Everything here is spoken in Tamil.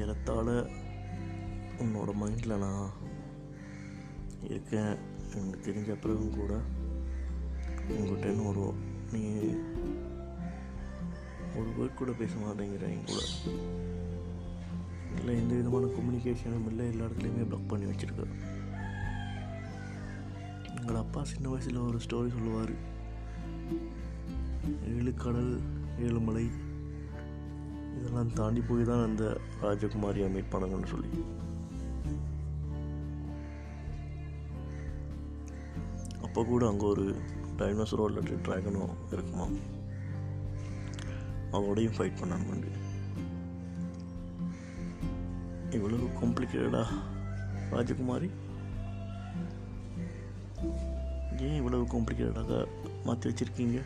ஏறத்தாழ உன்னோட மைண்டில் நான் இருக்கேன். எனக்கு தெரிஞ்ச பிறகும் கூட உங்கள்கிட்ட ஒரு நீ ஒரு வேர்ட் கூட பேச மாட்டேங்கிற என் கூட. இல்லை எந்த விதமான கம்யூனிகேஷனும் இல்லை. எல்லா இடத்துலையுமே ப்ளக் பண்ணி வச்சுருக்கேன் எங்கள் அப்பா சின்ன வயசில் ஒரு ஸ்டோரி சொல்லுவார். ஏழு கடல் ஏழு மலை இதெல்லாம் தாண்டி போய் தான் அந்த ராஜகுமாரியை மீட் பண்ணணும்னு சொல்லி. அப்போ கூட அங்கே ஒரு டைனோசரோ இல்லாட்டி ட்ராகனோ இருக்குமா? அவரோடையும் ஃபைட் பண்ணணும் இவ்வளவு காம்ப்ளிகேட்டடா ராஜகுமாரி? ஏன் இவ்வளவு காம்ப்ளிகேட்டடாக மாற்றி வச்சுருக்கீங்க?